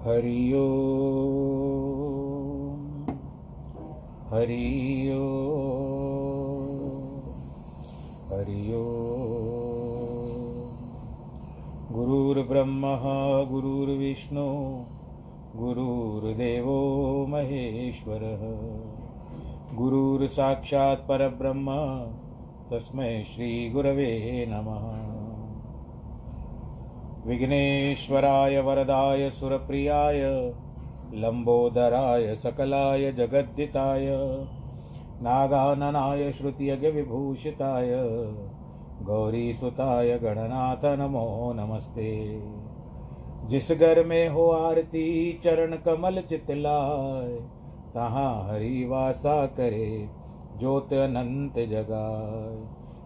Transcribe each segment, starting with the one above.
हरि हरि हरि गुरुर्ब्रह्म गुरुर्विष्णु गुरुर्देवो महेश्वरः। तस्मै श्रीगुरवे नमः। विघ्नेश्वराय वरदाय सुरप्रियाय लम्बोदराय सकलाय जगद्दिताय, नागाननाय श्रुतियज्ञविभूषिताय गौरीसुताय गणनाथ नमो नमस्ते। जिस घर में हो आरती, चरण कमल चितलाय, तहाँ हरि वासा करे, ज्योत अनंत जगाए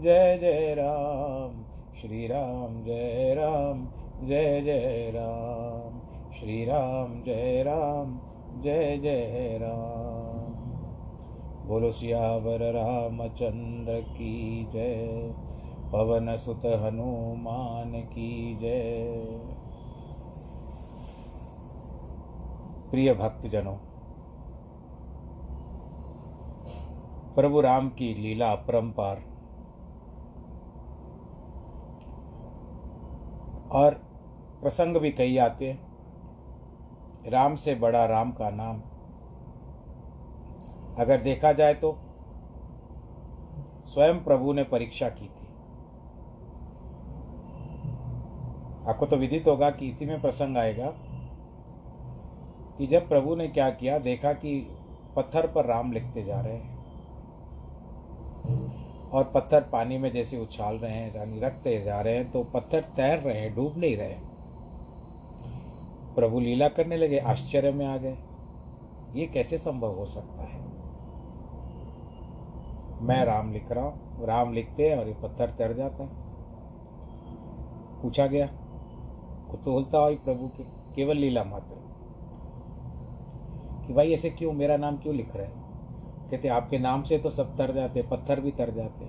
जय जय राम, श्री राम जय राम, जय जय राम, श्री राम जय राम, जय जय राम। बोलो सियावर रामचंद्र की जय, पवन सुत हनुमान की जय। प्रिय भक्तजनों, प्रभु राम की लीला अपरंपार और प्रसंग भी कई आते हैं। राम से बड़ा राम का नाम। अगर देखा जाए तो स्वयं प्रभु ने परीक्षा की थी। आपको तो विदित होगा कि इसी में प्रसंग आएगा कि जब प्रभु ने क्या किया, देखा कि पत्थर पर राम लिखते जा रहे हैं। और पत्थर पानी में जैसे उछाल रहे हैं, यानी रखते जा रहे हैं तो पत्थर तैर रहे हैं, डूब नहीं रहे प्रभु लीला करने लगे, आश्चर्य में आ गए। ये कैसे संभव हो सकता है? मैं राम लिख रहा हूँ। राम लिखते हैं और ये पत्थर तैर जाता है। पूछा गया, कुतूहलता हुई प्रभु के, केवल लीला मात्र। कि भाई ऐसे क्यों, मेरा नाम क्यों लिख रहे हैं? कहते आपके नाम से तो सब तर जाते, पत्थर भी तर जाते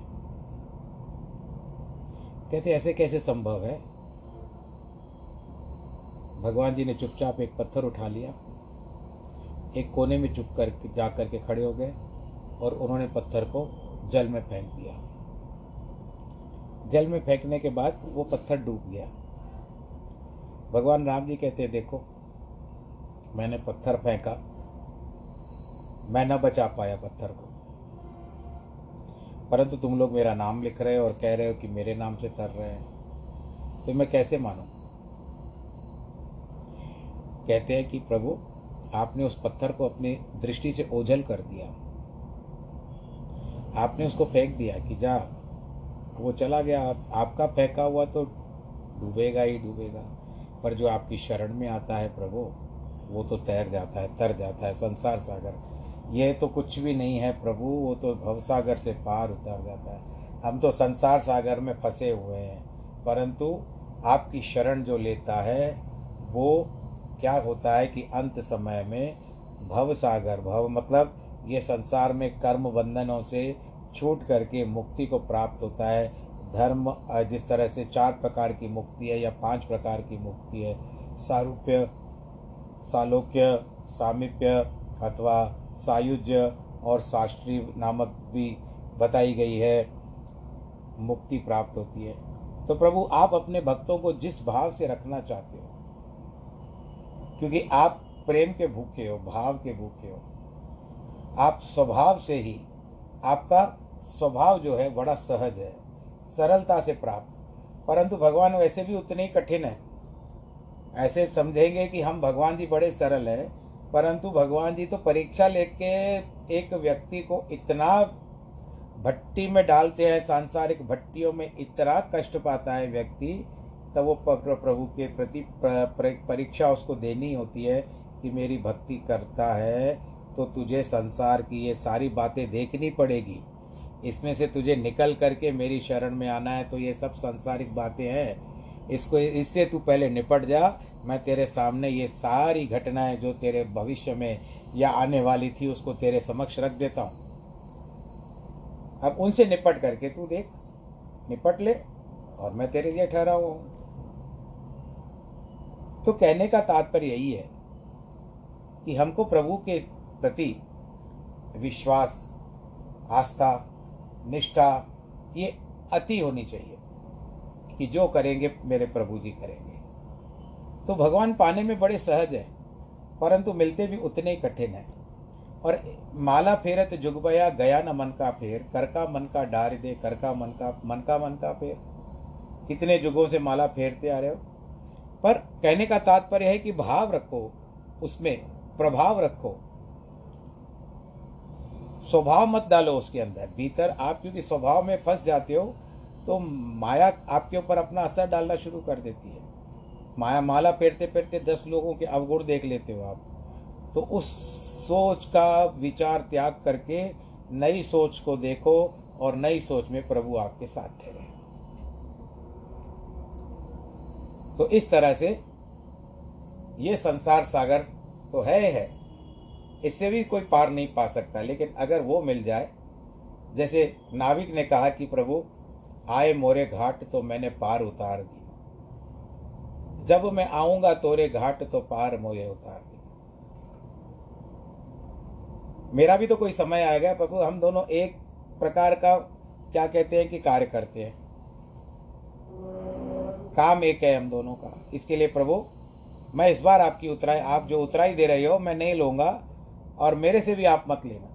कहते ऐसे कैसे संभव है? भगवान जी ने चुपचाप एक पत्थर उठा लिया। एक कोने में चुप कर जा कर के खड़े हो गए और उन्होंने पत्थर को जल में फेंक दिया। जल में फेंकने के बाद वो पत्थर डूब गया। भगवान राम जी कहते देखो, मैंने पत्थर फेंका मैं न बचा पाया पत्थर को। परंतु तुम लोग मेरा नाम लिख रहे हो और कह रहे हो कि मेरे नाम से तर रहे हैं। तो मैं कैसे मानूं? कहते हैं कि प्रभु, आपने उस पत्थर को अपनी दृष्टि से ओझल कर दिया। आपने उसको फेंक दिया कि जा, वो चला गया। आपका फेंका हुआ तो डूबेगा ही डूबेगा। पर जो आपकी शरण में आता है प्रभु, वो तो तैर जाता है, तर जाता है, संसार सागर। ये तो कुछ भी नहीं है प्रभु, वो तो भवसागर से पार उतर जाता है। हम तो संसार सागर में फंसे हुए हैं, परंतु आपकी शरण जो लेता है, वो क्या होता है कि अंत समय में भव सागर भव मतलब ये संसार में कर्म बंधनों से छूट करके मुक्ति को प्राप्त होता है। धर्म जिस तरह से चार प्रकार की मुक्ति है या पाँच प्रकार की मुक्ति है, सारूप्य, सालोक्य, सामिप्य अथवा सायुज्य और शास्त्री नामक भी बताई गई है, मुक्ति प्राप्त होती है। तो प्रभु, आप अपने भक्तों को जिस भाव से रखना चाहते हो, क्योंकि आप प्रेम के भूखे हो, भाव के भूखे हो, आप स्वभाव से ही, आपका स्वभाव जो है, बड़ा सहज है, सरलता से प्राप्त। परंतु भगवान वैसे भी उतने ही कठिन है। ऐसे समझेंगे कि हम भगवान जी बड़े सरल हैं परंतु भगवान जी तो परीक्षा लेके एक व्यक्ति को इतना भट्टी में डालते हैं, सांसारिक भट्टियों में इतना कष्ट पाता है व्यक्ति, तब वो प्रभु के प्रति परीक्षा उसको देनी होती है कि मेरी भक्ति करता है तो तुझे संसार की ये सारी बातें देखनी पड़ेगी। इसमें से तुझे निकल करके मेरी शरण में आना है तो ये सब सांसारिक बातें हैं। इसको इससे तू पहले निपट जा। मैं तेरे सामने ये सारी घटनाएँ जो तेरे भविष्य में या आने वाली थी उसको तेरे समक्ष रख देता हूँ। अब उनसे निपट करके तू देख, निपट ले और मैं तेरे लिए ठहरा हुआ हूँ तो कहने का तात्पर्य यही है कि हमको प्रभु के प्रति विश्वास, आस्था, निष्ठा ये अति होनी चाहिए। कि जो करेंगे, मेरे प्रभु जी करेंगे। तो भगवान पाने में बड़े सहज हैं, परंतु मिलते भी उतने ही कठिन हैं। और माला फेरत जुगबया, गया न मन का फेर, कर का मन का डार दे, कर का मन का मन का मन का फेर। कितने जुगों से माला फेरते आ रहे हो। पर कहने का तात्पर्य है कि भाव रखो, उसमें प्रभाव रखो। स्वभाव मत डालो उसके अंदर। भीतर आप क्योंकि स्वभाव में फंस जाते हो तो माया आपके ऊपर अपना असर डालना शुरू कर देती है। माया माला फेरते फेरते दस लोगों के अवगुण देख लेते हो आप। तो उस सोच का विचार त्याग करके नई सोच को देखो और नई सोच में प्रभु आपके साथ ठहरे। तो इस तरह से ये संसार सागर तो है है। इससे भी कोई पार नहीं पा सकता, लेकिन अगर वो मिल जाए, जैसे नाविक ने कहा कि प्रभु आए मोरे घाट तो मैंने पार उतार दी। जब मैं आऊँगा तोरे घाट तो पार मोरे उतार दी। मेरा भी तो कोई समय आएगा प्रभु, हम दोनों एक प्रकार का, क्या कहते हैं कि कार्य करते हैं। काम एक है हम दोनों का। इसके लिए प्रभु, मैं इस बार आपकी उतराई, आप जो उतराई दे रहे हो, मैं नहीं लूँगा और मेरे से भी आप मत लेना।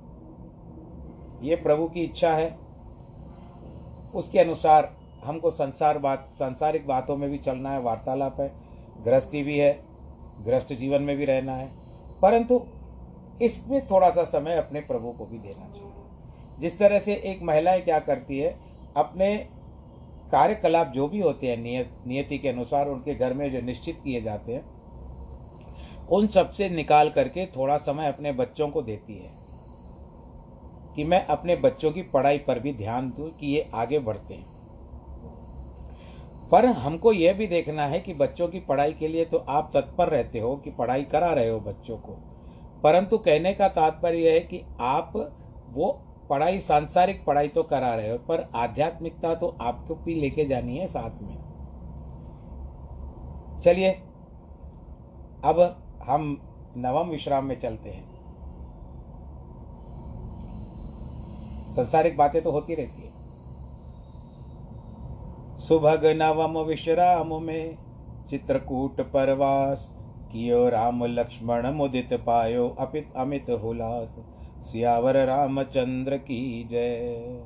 ये प्रभु की इच्छा है। उसके अनुसार हमको संसार बात, सांसारिक बातों में भी चलना है, वार्तालाप है, गृहस्थी भी है, गृहस्थ जीवन में भी रहना है। परंतु इसमें थोड़ा सा समय अपने प्रभु को भी देना चाहिए। जिस तरह से एक महिलाएँ क्या करती है, अपने कार्यकलाप जो भी होते हैं, नियत, नियति के अनुसार उनके घर में जो निश्चित किए जाते हैं, उन सबसे निकाल करके थोड़ा समय अपने बच्चों को देती है। कि मैं अपने बच्चों की पढ़ाई पर भी ध्यान दूँ कि ये आगे बढ़ते हैं। पर हमको यह भी देखना है कि बच्चों की पढ़ाई के लिए तो आप तत्पर रहते हो कि पढ़ाई करा रहे हो बच्चों को। परंतु कहने का तात्पर्य यह है कि आप वो पढ़ाई, सांसारिक पढ़ाई तो करा रहे हो, पर आध्यात्मिकता तो आपको भी लेके जानी है साथ में। चलिए, अब हम नवम विश्राम में चलते हैं। संसारिक बातें तो होती रहती है। सुभग नवम विश्राम में चित्रकूट परवास, कियो राम लक्ष्मण मुदित पायो, अपित अमित हुलास, सियावर रामचंद्र की जय।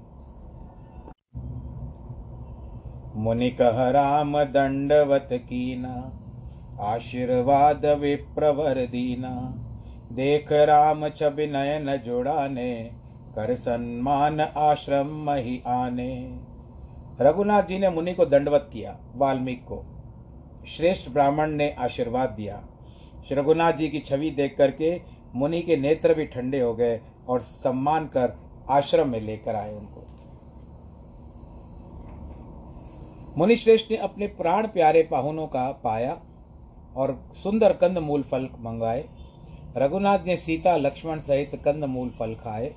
मुनि कह राम दंडवत कीना, आशीर्वाद विप्रवर दीना, देख राम छवि नयन जुड़ाने कर सम्मान आश्रम मही आने। रघुनाथ जी ने मुनि को दंडवत किया, वाल्मीकि को। श्रेष्ठ ब्राह्मण ने आशीर्वाद दिया। रघुनाथ जी की छवि देख करके मुनि के नेत्र भी ठंडे हो गए और सम्मान कर आश्रम में लेकर आए उनको। मुनि श्रेष्ठ ने अपने प्राण प्यारे पाहुनों का पाया और सुंदर कंद मूल फल मंगवाए रघुनाथ ने सीता, लक्ष्मण सहित कंद मूल फल खाए।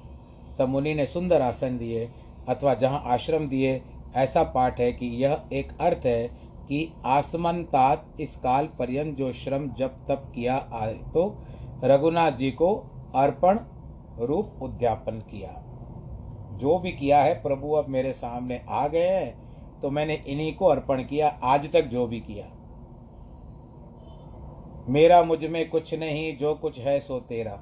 तब मुनि ने सुंदर आसन दिए अथवा जहाँ आश्रम दिए, ऐसा पाठ है कि यह एक अर्थ है कि आसमनतात इस काल पर्यंत जो श्रम जब तब किया आए तो रघुनाथ जी को अर्पण रूप उद्यापन किया। जो भी किया है, प्रभु अब मेरे सामने आ गए हैं तो मैंने इन्हीं को अर्पण किया, आज तक जो भी किया। मेरा मुझमें कुछ नहीं, जो कुछ है सो तेरा।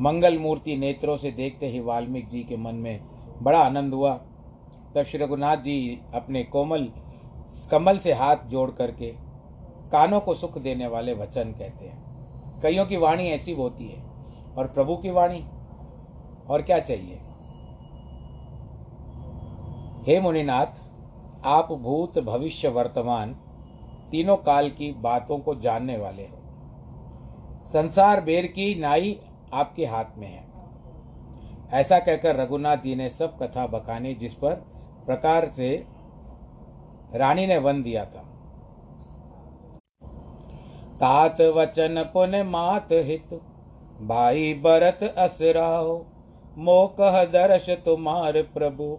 मंगल मूर्ति नेत्रों से देखते ही वाल्मीकि जी के मन में बड़ा आनंद हुआ। तब श्री रघुनाथ जी अपने कोमल, कमल से हाथ जोड़ करके कानों को सुख देने वाले वचन कहते हैं। कईयों की वाणी ऐसी होती है, और प्रभु की वाणी? और क्या चाहिए? हे मुनिनाथ, आप भूत भविष्य वर्तमान तीनों काल की बातों को जानने वाले हो। संसार बेर की नाई आपके हाथ में है। ऐसा कहकर रघुनाथ जी ने सब कथा बखानी जिस पर प्रकार से रानी ने वन दिया था। तात वचन पुन मात हित, भाई भरत असराओ मोकह दर्श तुम्हार प्रभु।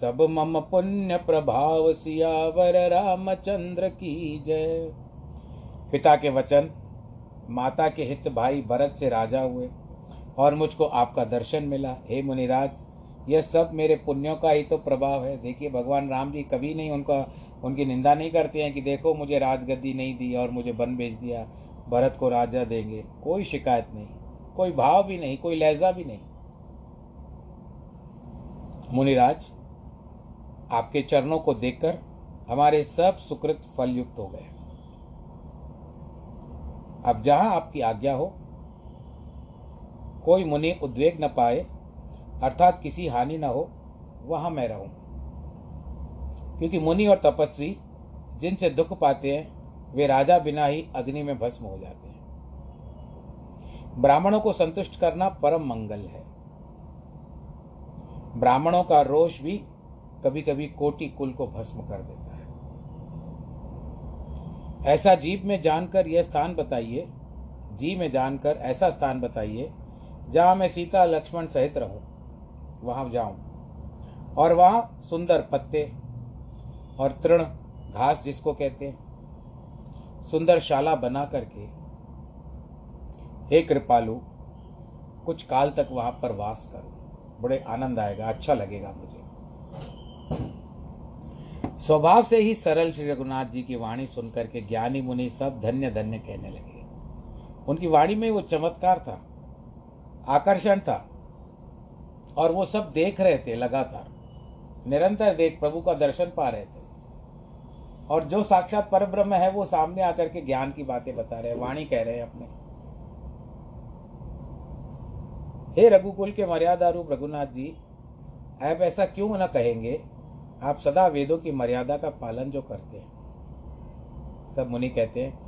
सब मम पुण्य प्रभाव सियावर रामचंद्र की जय। पिता के वचन, माता के हित भाई भरत से राजा हुए। और मुझको आपका दर्शन मिला। हे मुनिराज, यह सब मेरे पुण्यों का ही तो प्रभाव है। देखिए, भगवान राम जी कभी नहीं उनका, उनकी निंदा नहीं करते हैं कि देखो, मुझे राजगद्दी नहीं दी और मुझे बन भेज दिया, भरत को राजा देंगे। कोई शिकायत नहीं, कोई भाव भी नहीं, कोई लहजा भी नहीं। मुनिराज, आपके चरणों को देखकर हमारे सब सुकृत फलयुक्त हो गए। अब जहाँ आपकी आज्ञा हो कोई मुनि उद्वेग न पाए, अर्थात किसी हानि न हो, वहाँ मैं रहूँ। क्योंकि मुनि और तपस्वी जिनसे दुख पाते हैं, वे राजा बिना ही अग्नि में भस्म हो जाते हैं। ब्राह्मणों को संतुष्ट करना परम मंगल है। ब्राह्मणों का रोष भी कभी कभी कोटि कुल को भस्म कर देता है। ऐसा जीव में जानकर यह स्थान बताइए, जी में जानकर ऐसा स्थान बताइए जहाँ मैं सीता, लक्ष्मण सहित रहूँ, वहाँ जाऊँ। और वहाँ सुंदर पत्ते और तृण घास जिसको कहते हैं, सुंदर शाला बना करके, हे कृपालु, कुछ काल तक वहाँ पर वास करूँ। बड़े आनंद आएगा अच्छा लगेगा मुझे। स्वभाव से ही सरल श्री रघुनाथ जी की वाणी सुनकर के ज्ञानी मुनि सब धन्य धन्य कहने लगे। उनकी वाणी में वो चमत्कार था। आकर्षण था। और वो सब देख रहे थे लगातार। निरंतर देख प्रभु का दर्शन पा रहे थे। और जो साक्षात पर ब्रह्म है, वो सामने आकर के ज्ञान की बातें बता रहे हैं, वाणी कह रहे हैं अपने। हे रघुकुल के मर्यादा रूप रघुनाथ जी, आप ऐसा क्यों न कहेंगे? आप सदा वेदों की मर्यादा का पालन जो करते हैं। सब मुनि कहते हैं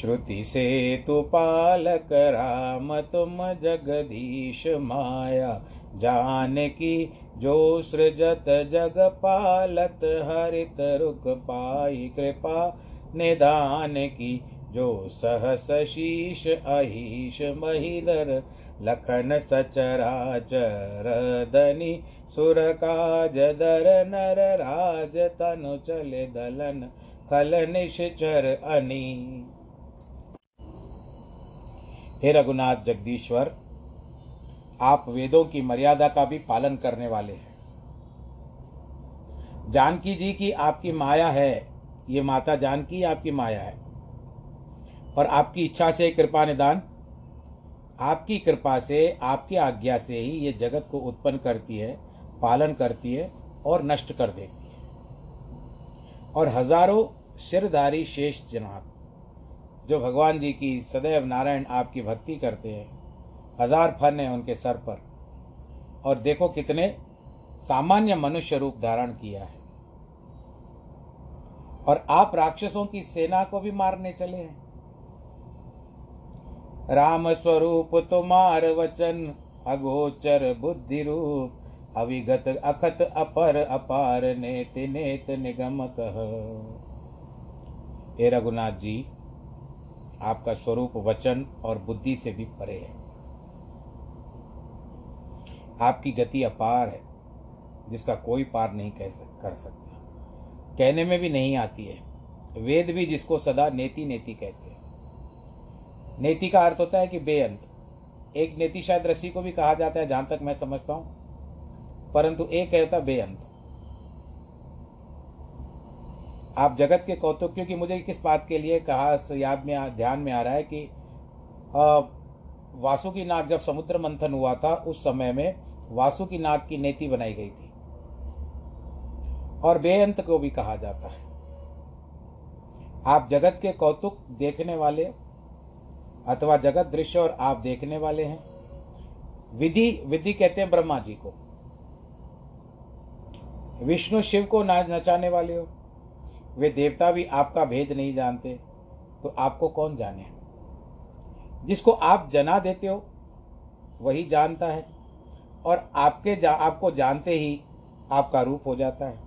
श्रुति से तु पालक राम तुम जगदीश माया। जान की जो सृजत जग पालत, हरित रुक पाई कृपा। निदान की जो सहस शीश अहिश महिदर, लखन सचराचर दनी सुर काज दर नर राज, तनु चल दलन, खल निश्चर अनी। हे रघुनाथ जगदीश्वर, आप वेदों की मर्यादा का भी पालन करने वाले हैं। जानकी जी की आपकी माया है, ये माता जानकी आपकी माया है। और आपकी इच्छा से कृपा निदान, आपकी कृपा से, आपकी आज्ञा से ही ये जगत को उत्पन्न करती है, पालन करती है और नष्ट कर देती है। और हज़ारों सिरधारी शेष जनाथ जो भगवान जी की सदैव नारायण आपकी भक्ति करते हैं, हज़ार फन है उनके सर पर। और देखो कितने सामान्य मनुष्य रूप धारण किया है। और आप राक्षसों की सेना को भी मारने चले हैं। राम स्वरूप तुम्हार वचन, अगोचर बुद्धि रूप, अविगत अखत अपर अपार नेत नेत निगम कह। हे रघुनाथ जी आपका स्वरूप, वचन और बुद्धि से भी परे है। आपकी गति अपार है, जिसका कोई पार नहीं कह सक, कर सकता। कहने में भी नहीं आती है। वेद भी जिसको सदा नेति नेति कहते हैं। नेति का अर्थ होता है कि बेअंत। एक नेति शायद रस्सी को भी कहा जाता है, जहाँ तक मैं समझता हूँ। परंतु एक कहता बेअंत। आप जगत के कौतुक क्योंकि मुझे किस बात के लिए कहा याद में आ, ध्यान में आ रहा है कि वासु की नाग जब समुद्र मंथन हुआ था उस समय में वासु की नाग की नेति बनाई गई थी। और बेअंत को भी कहा जाता है। आप जगत के कौतुक देखने वाले अथवा जगत दृश्य और आप देखने वाले हैं। विधि विधि कहते हैं ब्रह्मा जी को। विष्णु शिव को नाच नचाने वाले हो। वे देवता भी आपका भेद नहीं जानते तो आपको कौन जाने? जिसको आप जना देते हो वही जानता है और आपके जा, आपको जानते ही आपका रूप हो जाता है।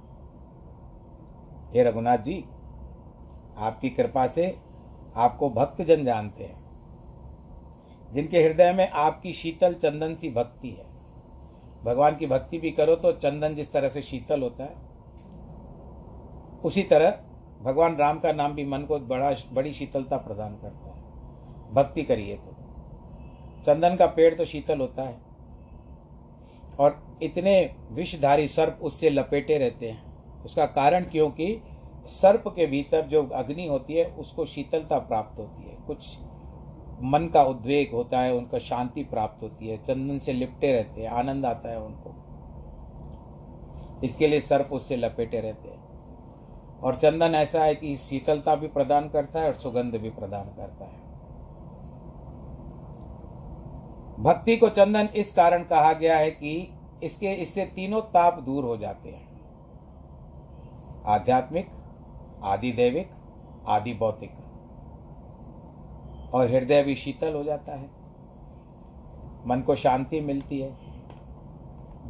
हे रघुनाथ जी आपकी कृपा से आपको भक्त जन जानते हैं जिनके हृदय में आपकी शीतल चंदन सी भक्ति है। भगवान की भक्ति भी करो तो चंदन जिस तरह से शीतल होता है उसी तरह भगवान राम का नाम भी मन को बड़ा, बड़ी शीतलता प्रदान करता है। भक्ति करिए तो। चंदन का पेड़ तो शीतल होता है। और इतने विषधारी सर्प उससे लपेटे रहते हैं। उसका कारण क्योंकि सर्प के भीतर जो अग्नि होती है, उसको शीतलता प्राप्त होती है। कुछ मन का उद्वेग होता है, उनका शांति प्राप्त होती है। चंदन से लिपटे रहते हैं, आनंद आता है उनको। इसके लिए सर्प उससे लपेटे रहते हैं। और चंदन ऐसा है कि शीतलता भी प्रदान करता है और सुगंध भी प्रदान करता है। भक्ति को चंदन इस कारण कहा गया है कि इसके, इससे तीनों ताप दूर हो जाते हैं। आध्यात्मिक आदि दैविक आदि भौतिक और हृदय भी शीतल हो जाता है। मन को शांति मिलती है।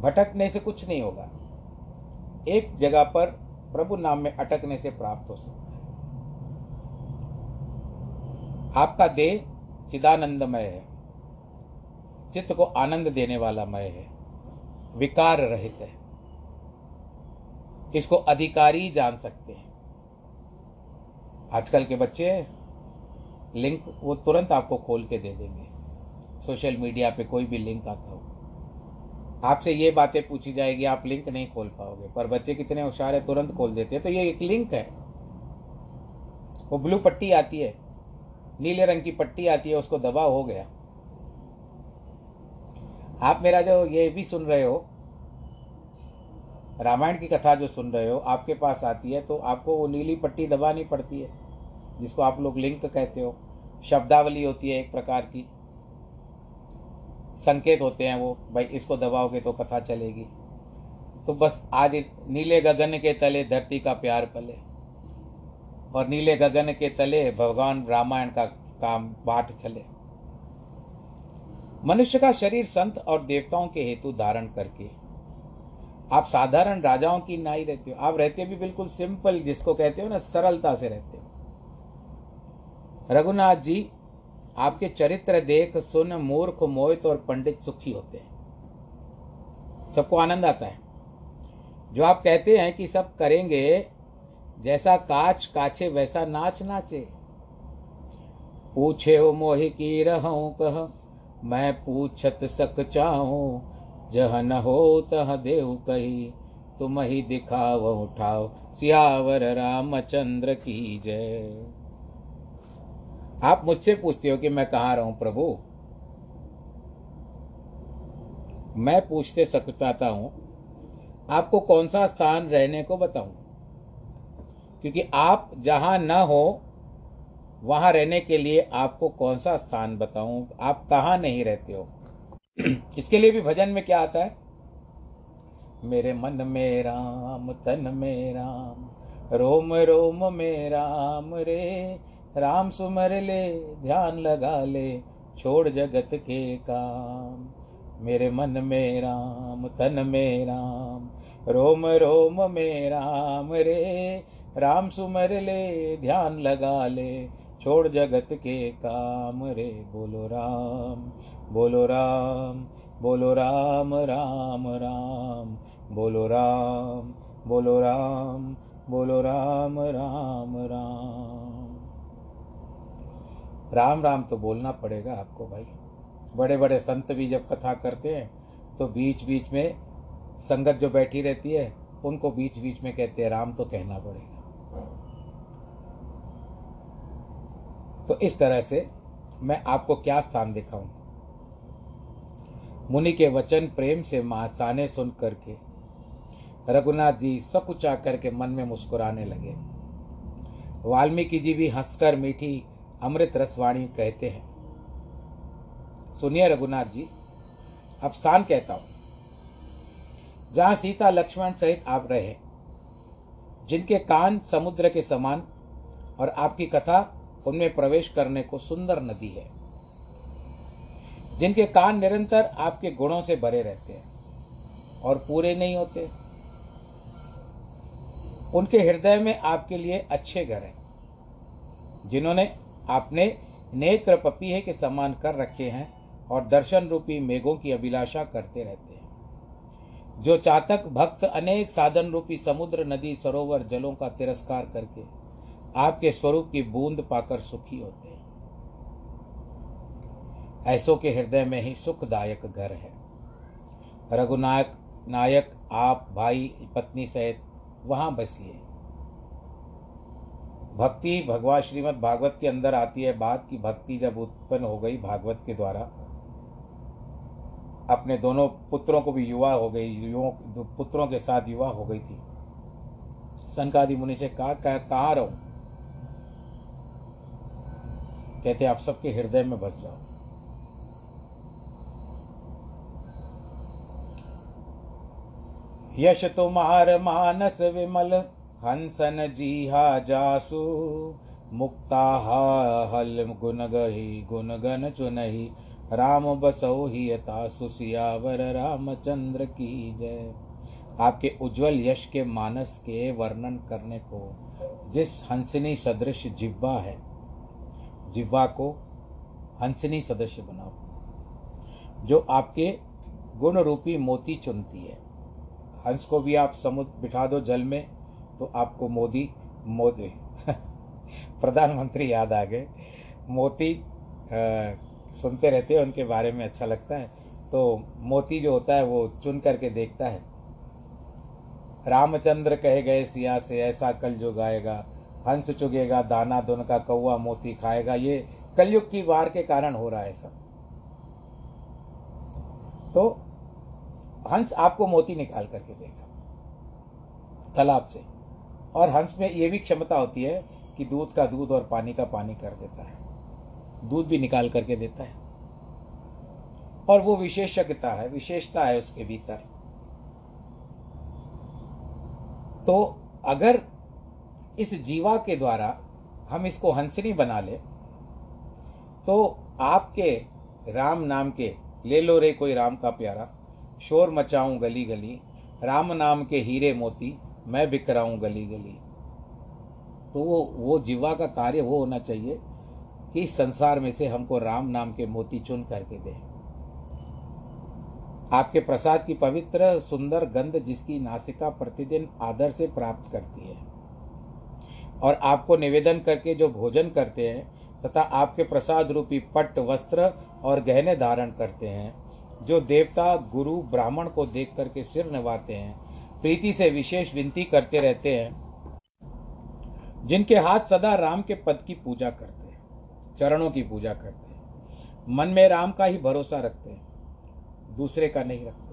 भटकने से कुछ नहीं होगा। एक जगह पर प्रभु नाम में अटकने से प्राप्त हो सकता है। आपका देह चिदानंदमय है। चित्त को आनंद देने वाला मय है। विकार रहित है। इसको अधिकारी जान सकते हैं। आजकल के बच्चे लिंक वो तुरंत आपको खोल के दे देंगे। सोशल मीडिया पे कोई भी लिंक आता हो। आपसे ये बातें पूछी जाएगी, आप लिंक नहीं खोल पाओगे। पर बच्चे कितने होशियार है, तुरंत खोल देते हैं। तो ये एक लिंक है। वो ब्लू पट्टी आती है, नीले रंग की पट्टी आती है, उसको दबा हो गया। आप मेरा जो ये भी सुन रहे हो, रामायण की कथा जो सुन रहे हो, आपके पास आती है तो आपको वो नीली पट्टी दबानी पड़ती है, जिसको आप लोग लिंक कहते हो। शब्दावली होती है एक प्रकार की। संकेत होते हैं वो, भाई इसको दबाओगे तो कथा चलेगी। तो बस आज नीले गगन के तले धरती का प्यार पले। और नीले गगन के तले भगवान रामायण का काम बाट चले। मनुष्य का शरीर संत और देवताओं के हेतु धारण करके। आप साधारण राजाओं की नाई रहते हो। आप रहते भी बिल्कुल सिंपल, जिसको कहते हो ना, सरलता से रहते हो। रघुनाथ जी आपके चरित्र देख सुन मूर्ख, मोहित और पंडित सुखी होते हैं। सबको आनंद आता है। जो आप कहते हैं कि सब करेंगे, जैसा काच काछे वैसा नाच नाचे। पूछे हो मोहि की रहूँ कह, मैं पूछत सक चाहूँ, जह न हो तह देव कही, तुम ही दिखाव उठाओ, सियावर रामचंद्र की जय। आप मुझसे पूछते हो कि मैं कहाँ रहूँ प्रभु? मैं पूछते सकता हूँ, आपको कौन सा स्थान रहने को बताऊँ? क्योंकि आप जहाँ न हो, वहाँ रहने के लिए आपको कौन सा स्थान बताऊँ? आप कहाँ नहीं रहते हो? इसके लिए भी भजन में क्या आता है? मेरे मन में राम, तन में राम, रोम रोम में राम रे राम सुमर ले, ध्यान लगा ले, छोड़ जगत के काम। मेरे मन में राम, तन में राम, रोम रोम में राम रे। राम सुमर ले, ध्यान लगा ले, छोड़ जगत के काम रे। बोलो राम बोलो राम बोलो राम राम राम, बोलो राम बोलो राम बोलो राम राम राम। राम राम तो बोलना पड़ेगा आपको भाई। बड़े बड़े संत भी जब कथा करते हैं तो बीच बीच में संगत जो बैठी रहती है, उनको बीच बीच में कहते हैं, राम तो कहना पड़ेगा। तो इस तरह से मैं आपको क्या स्थान दिखाऊँ? मुनि के वचन प्रेम से मासाने सुन करके, रघुनाथ जी सकुचा करके मन में मुस्कुराने लगे। वाल्मीकि जी भी हंसकर मीठी अमृत रसवाणी कहते हैं। सुनिए रघुनाथ जी, अब स्थान कहता हूँ। जहाँ सीता, लक्ष्मण सहित आप रहे जिनके कान समुद्र के समान और आपकी कथा उनमें प्रवेश करने को सुंदर नदी है, जिनके कान निरंतर आपके गुणों से भरे रहते हैं और पूरे नहीं होते। उनके हृदय में आपके लिए अच्छे घर हैं, जिन्होंने आपने नेत्र पपीहे के समान कर रखे हैं और दर्शन रूपी मेघों की अभिलाषा करते रहते हैं। जो चातक भक्त अनेक साधन रूपी समुद्र, नदी, सरोवर, जलों का तिरस्कार करके आपके स्वरूप की बूंद पाकर सुखी होते हैं। ऐसों के हृदय में ही सुखदायक घर है। रघुनायक, नायक, आप, भाई, पत्नी सहित वहाँ बसिए। भक्ति भगवान श्रीमद् भागवत के अंदर आती है बात की भक्ति जब उत्पन्न हो गई भागवत के द्वारा अपने दोनों पुत्रों को भी युवा हो गई युवाओं पुत्रों के साथ युवा हो गई थी। संकादि मुनि से कहा कह, कहाँ रहूँ? कहते आप सबके हृदय में बस जाओ। यश तुम्हार मानस विमल हंसन जीहा जासु मुक्ता हल गुन गही गुन गन चुनही, राम बसो ही यथा सुसियावर, रामचंद्र की जय। आपके उज्जवल यश के मानस के वर्णन करने को जिस हंसनी सदृश जिब्वा है जिब्वा को हंसनी सदृश बनाओ। जो आपके गुण रूपी मोती चुनती है, हंस को भी आप समुद्र बिठा दो जल में तो आपको मोदी मोदी प्रधानमंत्री याद आ गए। मोती आ, सुनते रहते हैं उनके बारे में अच्छा लगता है। तो मोती जो होता है वो चुन करके देखता है। रामचंद्र कहे गए सिया से ऐसा कल जो गाएगा हंस चुगेगा दाना दुन का कौआ मोती खाएगा। ये कलयुग की वार के कारण हो रहा है सब। तो हंस आपको मोती निकाल करके देगा। तालाब से। और हंस में ये भी क्षमता होती है कि दूध का दूध और पानी का पानी कर देता है। दूध भी निकाल करके देता है। और वो विशेषज्ञता है, विशेषता है उसके भीतर। तो अगर इस जीवा के द्वारा हम इसको हंसनी बना ले तो आपके राम नाम के, ले लो रे कोई राम का प्यारा, शोर मचाऊं गली गली, राम नाम के हीरे मोती मैं बिखराऊं गली गली। तो वो वो जीवा का कार्य वो होना चाहिए कि इस संसार में से हमको राम नाम के मोती चुन करके दे। आपके प्रसाद की पवित्र, सुंदर गंध जिसकी नासिका प्रतिदिन आदर से प्राप्त करती है। और आपको निवेदन करके जो भोजन करते हैं, तथा आपके प्रसाद रूपी पट्ट वस्त्र और गहने धारण करते हैं, जो देवता, गुरु, ब्राह्मण को देख करके सिर नवाते हैं प्रीति से विशेष विनती करते रहते हैं, जिनके हाथ सदा राम के पद की पूजा करते हैं, चरणों की पूजा करते हैं। मन में राम का ही भरोसा रखते हैं, दूसरे का नहीं रखते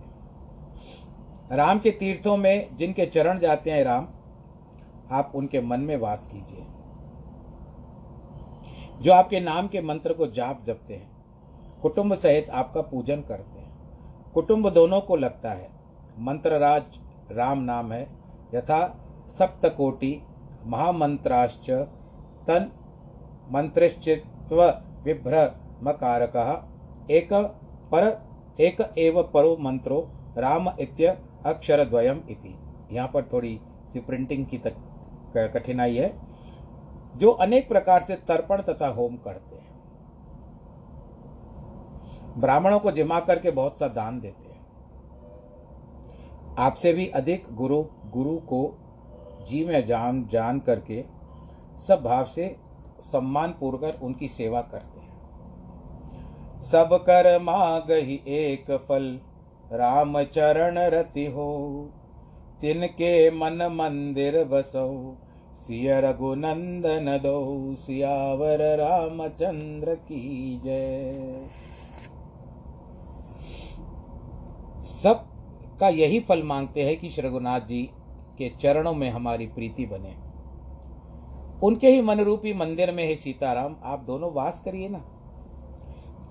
राम के तीर्थों में जिनके चरण जाते हैं राम, आप उनके मन में वास कीजिए। जो आपके नाम के मंत्र को जाप जपते हैं, कुटुंब सहित आपका पूजन करते हैं। कुटुंब दोनों को लगता है, मंत्रराज राम नाम है। यथा सप्तकोटि महामंत्राश्च तन मंत्रिश्चित्व विभ्रमकारक एक पर, एक एव परो मंत्रो राम इत्य अक्षरद्वयम इति। यहाँ पर थोड़ी सी प्रिंटिंग की, कठिनाई है। जो अनेक प्रकार से तर्पण तथा होम करते हैं। ब्राह्मणों को जिमा करके बहुत सा दान देते हैं। आपसे भी अधिक गुरु गुरु को जी में जान जान करके सब भाव से सम्मान पूर्वक उनकी सेवा करते हैं। सब कर माग ही एक फल, राम चरण रति हो। तिनके मन मंदिर बसो, सिय रघुनंदन दो। सियावर रामचंद्र की जय। सब का यही फल मांगते हैं कि रघुनाथ जी के चरणों में हमारी प्रीति बने। उनके ही मन रूपी मंदिर में है सीताराम, आप दोनों वास करिए ना।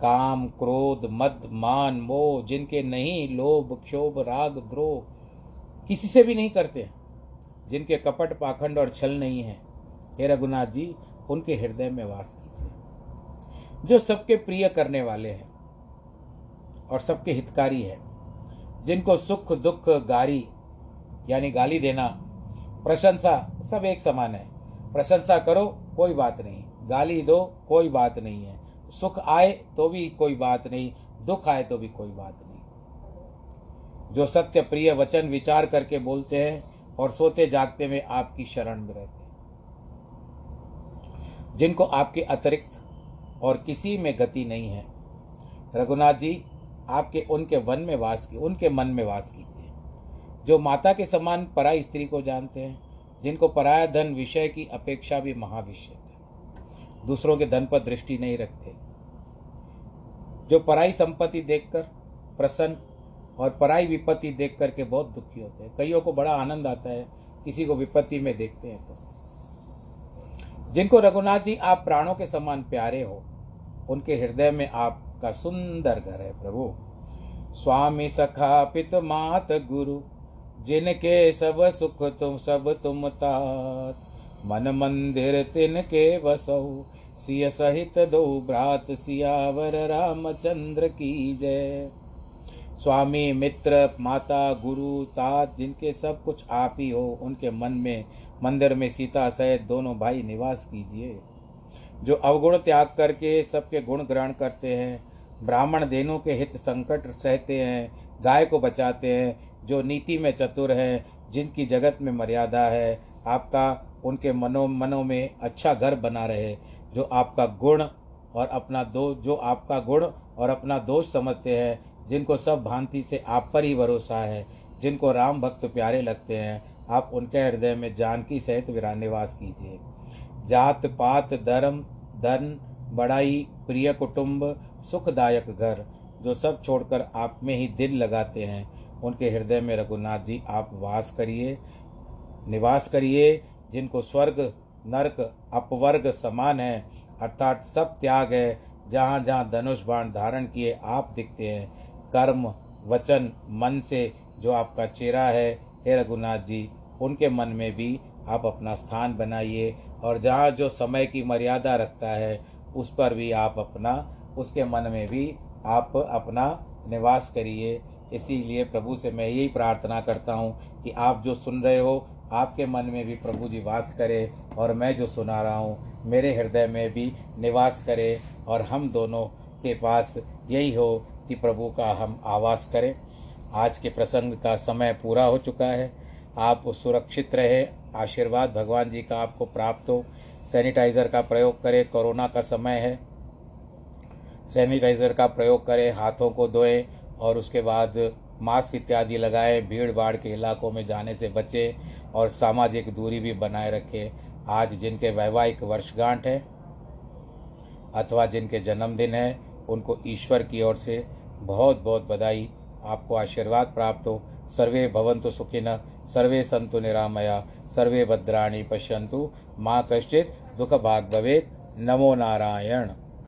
काम, क्रोध, मद, मान, मोह, जिनके नहीं, लोभ, क्षोभ, राग, द्रोह, किसी से भी नहीं करते। जिनके कपट, पाखंड और छल नहीं है, हे रघुनाथ जी, उनके हृदय में वास कीजिए। जो सबके प्रिय करने वाले हैं और सबके हितकारी है जिनको सुख दुख गारी, यानी गाली देना, प्रशंसा सब एक समान है। प्रशंसा करो, कोई बात नहीं। गाली दो, कोई बात नहीं है। सुख आए तो भी कोई बात नहीं, दुख आए तो भी कोई बात नहीं। जो सत्य प्रिय वचन विचार करके बोलते हैं और सोते जागते में आपकी शरण में रहते हैं। जिनको आपके अतिरिक्त और किसी में गति नहीं है। रघुनाथ जी आपके, उनके वन में वास की, उनके मन में वास कीजिए। जो माता के समान पराई स्त्री को जानते हैं, जिनको पराया धन विषय की अपेक्षा भी महाविषय है दूसरों के धन पर दृष्टि नहीं रखते। जो पराई संपत्ति देखकर प्रसन्न और पराई विपत्ति देख करके बहुत दुखी होते हैं। कईयों को बड़ा आनंद आता है, किसी को विपत्ति में देखते हैं तो। जिनको रघुनाथ जी, आप प्राणों के समान प्यारे हो, उनके हृदय में आपका सुंदर घर है प्रभु। स्वामी सखा पित मात गुरु, जिनके सब सुख तुम सब तुम तात। मन मंदिर तिनके बसो, सिय सहित दो भ्रात सियावर रामचंद्र की जय। स्वामी मित्र, माता, गुरु, तात, जिनके सब कुछ आप ही हो, उनके मन में, मंदिर में सीता सहित दोनों भाई निवास कीजिए। जो अवगुण त्याग करके सबके गुण ग्रहण करते हैं, ब्राह्मण देनों के हित संकट सहते हैं, गाय को बचाते हैं, जो नीति में चतुर हैं, जिनकी जगत में मर्यादा है, आपका उनके मनो, मनों में अच्छा घर बना रहे, जो आपका गुण और अपना दो, जो आपका गुण और अपना दोष समझते हैं, जिनको सब भांति से आप पर ही भरोसा है, जिनको राम भक्त प्यारे लगते हैं, आप उनके हृदय में जानकी सहित विरा निवास कीजिए। जात पात धर्म, धन, बड़ाई, प्रिय कुटुंब, सुखदायक घर, जो सब छोड़कर आप में ही दिल लगाते हैं। उनके हृदय में रघुनाथ जी, आप वास करिए, निवास करिए, जिनको स्वर्ग, नरक, अपवर्ग समान है, अर्थात सब त्याग है। जहाँ जहाँ धनुष बाण धारण किए, आप दिखते हैं। कर्म, वचन, मन से जो आपका चेहरा है, हे रघुनाथ जी, उनके मन में भी आप अपना स्थान बनाइए और जहाँ जो समय की मर्यादा रखता है, उस पर भी आप अपना, उसके मन में भी आप अपना निवास करिए। इसीलिए प्रभु से मैं यही प्रार्थना करता हूँ कि आप जो सुन रहे हो, आपके मन में भी प्रभु जी वास करे और मैं जो सुना रहा हूँ, मेरे हृदय में भी निवास करे और हम दोनों के पास यही हो कि प्रभु का हम आवास करें। आज के प्रसंग का समय पूरा हो चुका है। आप सुरक्षित रहे, आशीर्वाद भगवान जी का आपको प्राप्त हो। सैनिटाइज़र का प्रयोग करें, कोरोना का समय है। सैनिटाइज़र का प्रयोग करें, हाथों को धोएँ और उसके बाद मास्क इत्यादि लगाएँ भीड़ भाड़ के इलाकों में जाने से बचें और सामाजिक दूरी भी बनाए रखें। आज जिनके वैवाहिक वर्षगांठ है अथवा जिनके जन्मदिन है, उनको ईश्वर की ओर से बहुत बहुत बधाई। आपको आशीर्वाद प्राप्त हो। सर्वे भवंतु सुखिन सर्वे सन्तु निरामया सर्वे भद्राणि पश्यन्तु मा कश्चित् भवेत्। नमो नारायण।